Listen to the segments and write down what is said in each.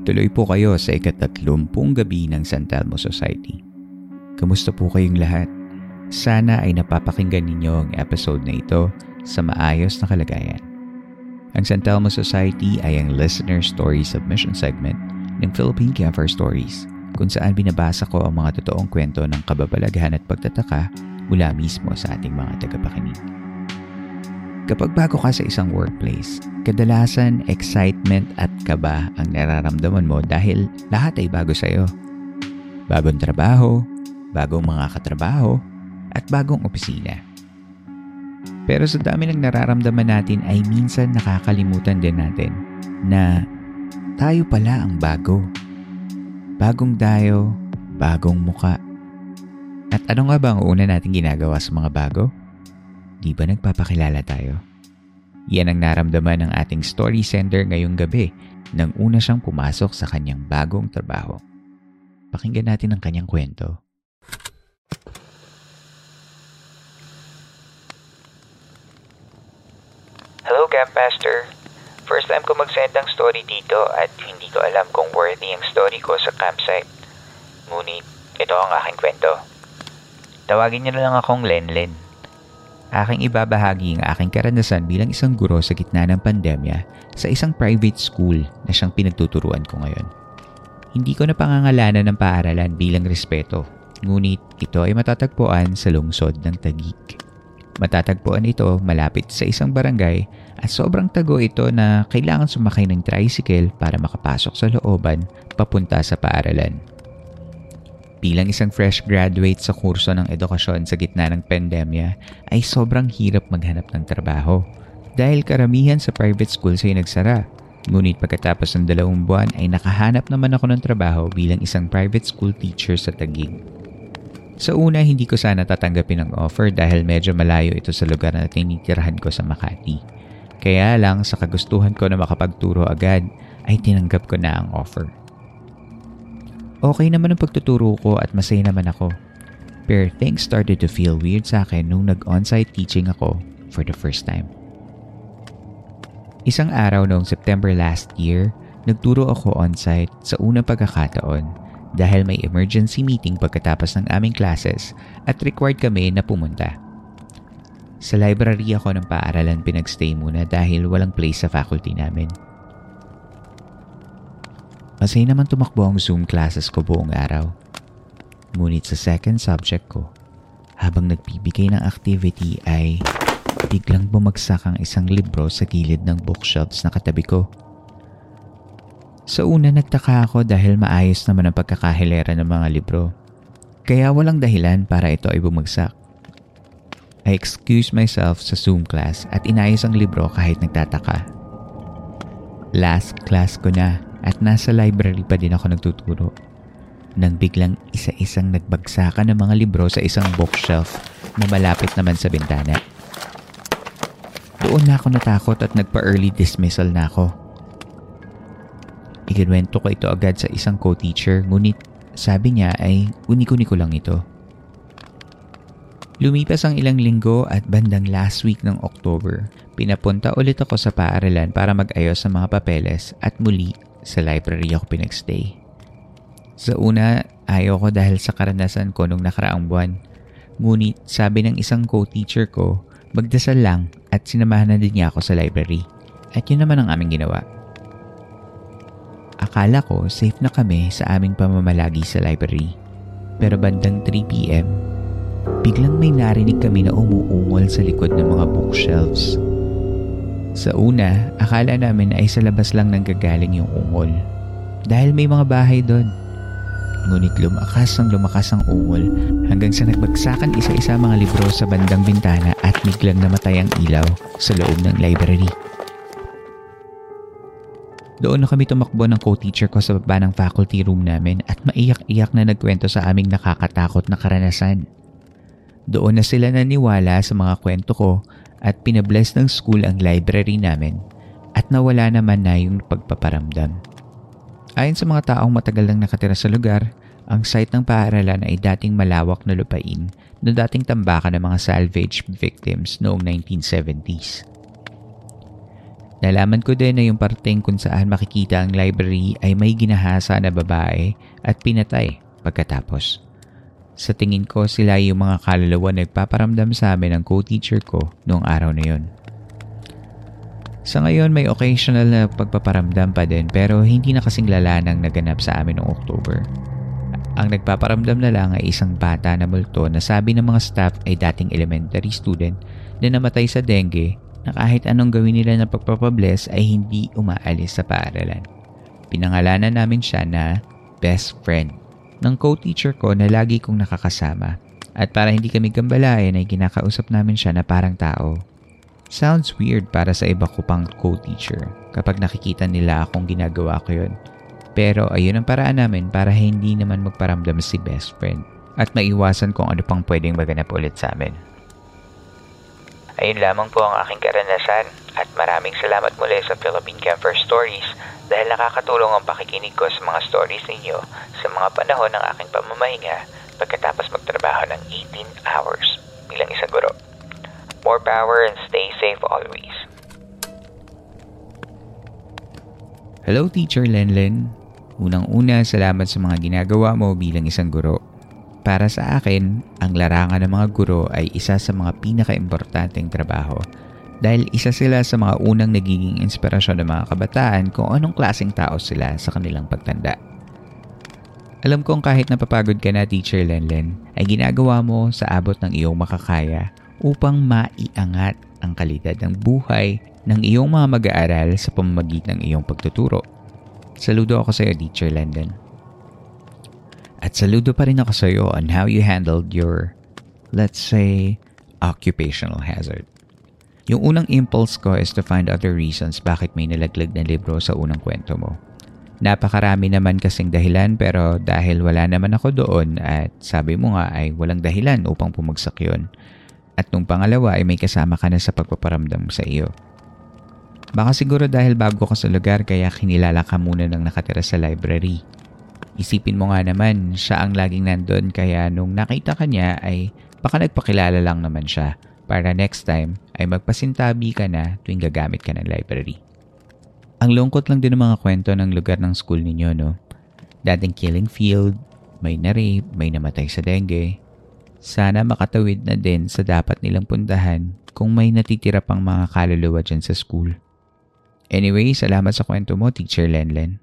Tuloy po kayo sa ikatatlumpung gabi ng San Telmo Society. Kamusta po kayong lahat? Sana ay napapakinggan ninyo ang episode na ito sa maayos na kalagayan. Ang San Telmo Society ay ang listener story submission segment ng Philippine Campfire Stories kung saan binabasa ko ang mga totoong kwento ng kababalaghan at pagtataka mula mismo sa ating mga tagapakinig. Kapag bago ka sa isang workplace, kadalasan excitement at kaba ang nararamdaman mo dahil lahat ay bago sa'yo. Bagong trabaho, bagong mga katrabaho, at bagong opisina. Pero sa dami ng nararamdaman natin ay minsan nakakalimutan din natin na tayo pala ang bago. Bagong dayo, bagong muka. At ano nga ba ang una nating ginagawa sa mga bago? Di ba nagpapakilala tayo? Yan ang naramdaman ng ating story sender ngayong gabi nang una siyang pumasok sa kanyang bagong trabaho. Pakinggan natin ang kanyang kwento. Hello, Camp Master. First time ko mag-send ng story dito at hindi ko alam kung worthy ang story ko sa campsite. Ngunit, ito ang aking kwento. Tawagin niyo na lang akong Lenlen. Aking ibabahagi ang aking karanasan bilang isang guro sa gitna ng pandemya sa isang private school na siyang pinagtuturuan ko ngayon. Hindi ko na pangangalanan ng paaralan bilang respeto, ngunit ito ay matatagpuan sa lungsod ng Taguig. Matatagpuan ito malapit sa isang barangay at sobrang tago ito na kailangan sumakay ng tricycle para makapasok sa looban papunta sa paaralan. Bilang isang fresh graduate sa kurso ng edukasyon sa gitna ng pandemya ay sobrang hirap maghanap ng trabaho dahil karamihan sa private schools ay nagsara. Ngunit pagkatapos ng dalawang buwan ay nakahanap naman ako ng trabaho bilang isang private school teacher sa Taguig. Sa una, hindi ko sana tatanggapin ang offer dahil medyo malayo ito sa lugar na tinitirahan ko sa Makati. Kaya lang sa kagustuhan ko na makapagturo agad ay tinanggap ko na ang offer. Okay naman ang pagtuturo ko at masaya naman ako. Pero things started to feel weird sa akin nung nag-onsite teaching ako for the first time. Isang araw noong September last year, nagturo ako onsite sa unang pagkakataon dahil may emergency meeting pagkatapos ng aming classes at required kami na pumunta. Sa library ako ng paaralan pinagstay muna dahil walang place sa faculty namin. Masaya naman tumakbo ang Zoom classes ko buong araw. Ngunit sa second subject ko, habang nagbibigay ng activity ay biglang bumagsak ang isang libro sa gilid ng bookshelves na katabi ko. Sa una nagtaka ako dahil maayos naman ang pagkakahilera ng mga libro. Kaya walang dahilan para ito ay bumagsak. I excused myself sa Zoom class at inayos ang libro kahit nagtataka. Last class ko na at nasa library pa din ako nagtuturo. Nang biglang isa-isang nagbagsakan ng mga libro sa isang bookshelf na malapit naman sa bintana. Doon na ako natakot at nagpa-early dismissal na ako. Ikinwento ko ito agad sa isang co-teacher ngunit sabi niya ay uni-kuni ko lang ito. Lumipas ang ilang linggo at bandang last week ng October, pinapunta ulit ako sa paaralan para mag-ayos ng mga papeles at muli sa library ako pinagstay. Sa una, ayaw ko dahil sa karanasan ko nung nakaraang buwan. Ngunit sabi ng isang co-teacher ko, magdasal lang at sinamahan na din niya ako sa library. At yun naman ang aming ginawa. Akala ko safe na kami sa aming pamamalagi sa library. Pero bandang 3pm, biglang may narinig kami na umuungol sa likod ng mga bookshelves. Sa una, akala namin ay sa labas lang nanggagaling yung ungol. Dahil may mga bahay doon. Ngunit lumakas ang lumakas ang ungol hanggang sa nagbagsakan isa-isa mga libro sa bandang bintana at biglang namatay ang ilaw sa loob ng library. Doon na kami tumakbo ng co-teacher ko sa baba ng faculty room namin at maiyak-iyak na nagkwento sa aming nakakatakot na karanasan. Doon na sila naniwala sa mga kwento ko at pinabless ng school ang library namin at nawala naman na yung pagpaparamdam. Ayon sa mga taong matagal lang nakatira sa lugar, ang site ng paaralan ay dating malawak na lupain na dating tambakan ng mga salvage victims noong 1970s. Nalaman ko din na yung parteng kung saan makikita ang library ay may ginahasa na babae at pinatay pagkatapos. Sa tingin ko sila yung mga kaluluwa nagpaparamdam sa amin ng co-teacher ko noong araw na yon. Sa ngayon may occasional na pagpaparamdam pa din pero hindi na kasing lala nang naganap sa amin noong October. Ang nagpaparamdam na lang ay isang bata na multo na sabi ng mga staff ay dating elementary student na namatay sa dengue na kahit anong gawin nila na pagpapabless ay hindi umaalis sa paaralan. Pinangalanan namin siya na best friend ng co-teacher ko na lagi kong nakakasama. At para hindi kami gambalayan ay kinakausap namin siya na parang tao. Sounds weird para sa iba ko pang co-teacher kapag nakikita nila akong ginagawa ko yun. Pero ayun ang paraan namin para hindi naman magparamdam si best friend at maiwasan kung ano pang pwedeng maganap ulit sa amin. Ayun lamang po ang aking karanasan at maraming salamat muli sa Philippine Camper Stories dahil nakakatulong ang pakikinig ko sa mga stories ninyo sa mga panahon ng aking pamamahinga pagkatapos magtrabaho ng 18 hours bilang isang guro. More power and stay safe always. Hello Teacher Lenlen. Unang-una salamat sa mga ginagawa mo bilang isang guro. Para sa akin, ang larangan ng mga guro ay isa sa mga pinaka-importanteng trabaho dahil isa sila sa mga unang nagiging inspirasyon ng mga kabataan kung anong klaseng tao sila sa kanilang pagtanda. Alam kong kahit napapagod ka na, Teacher Lenlen, ay ginagawa mo sa abot ng iyong makakaya upang maiangat ang kalidad ng buhay ng iyong mga mag-aaral sa pamamagitan ng iyong pagtuturo. Saludo ako sa iyo, Teacher Lenlen. At saludo pa rin ako sa iyo on how you handled your, let's say, occupational hazard. Yung unang impulse ko is to find other reasons bakit may nalaglag na libro sa unang kwento mo. Napakarami naman kasing dahilan pero dahil wala naman ako doon at sabi mo nga ay walang dahilan upang pumagsak yon. At nung pangalawa ay may kasama ka na sa pagpaparamdam sa iyo. Baka siguro dahil bago ka sa lugar kaya kinilala ka muna ng nakatira sa library Isipin mo nga naman, siya ang laging nandun kaya nung nakita ka niya ay baka nagpakilala lang naman siya para next time ay magpasintabi ka na tuwing gagamit ka ng library. Ang lungkot lang din ng mga kwento ng lugar ng school ninyo, no? Dating killing field, may na-rape, may namatay sa dengue. Sana makatawid na din sa dapat nilang puntahan kung may natitira pang mga kaluluwa dyan sa school. Anyway, salamat sa kwento mo, Teacher Lenlen.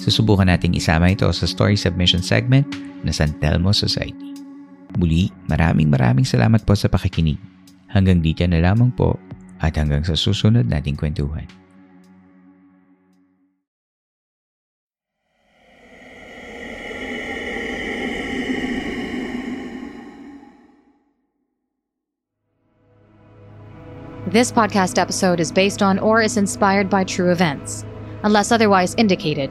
Susubukan nating isama ito sa story submission segment na San Telmo Society. Muli, maraming maraming salamat po sa pakikinig. Hanggang dito na lamang po at hanggang sa susunod nating kwentuhan. This podcast episode is based on or is inspired by true events. Unless otherwise indicated,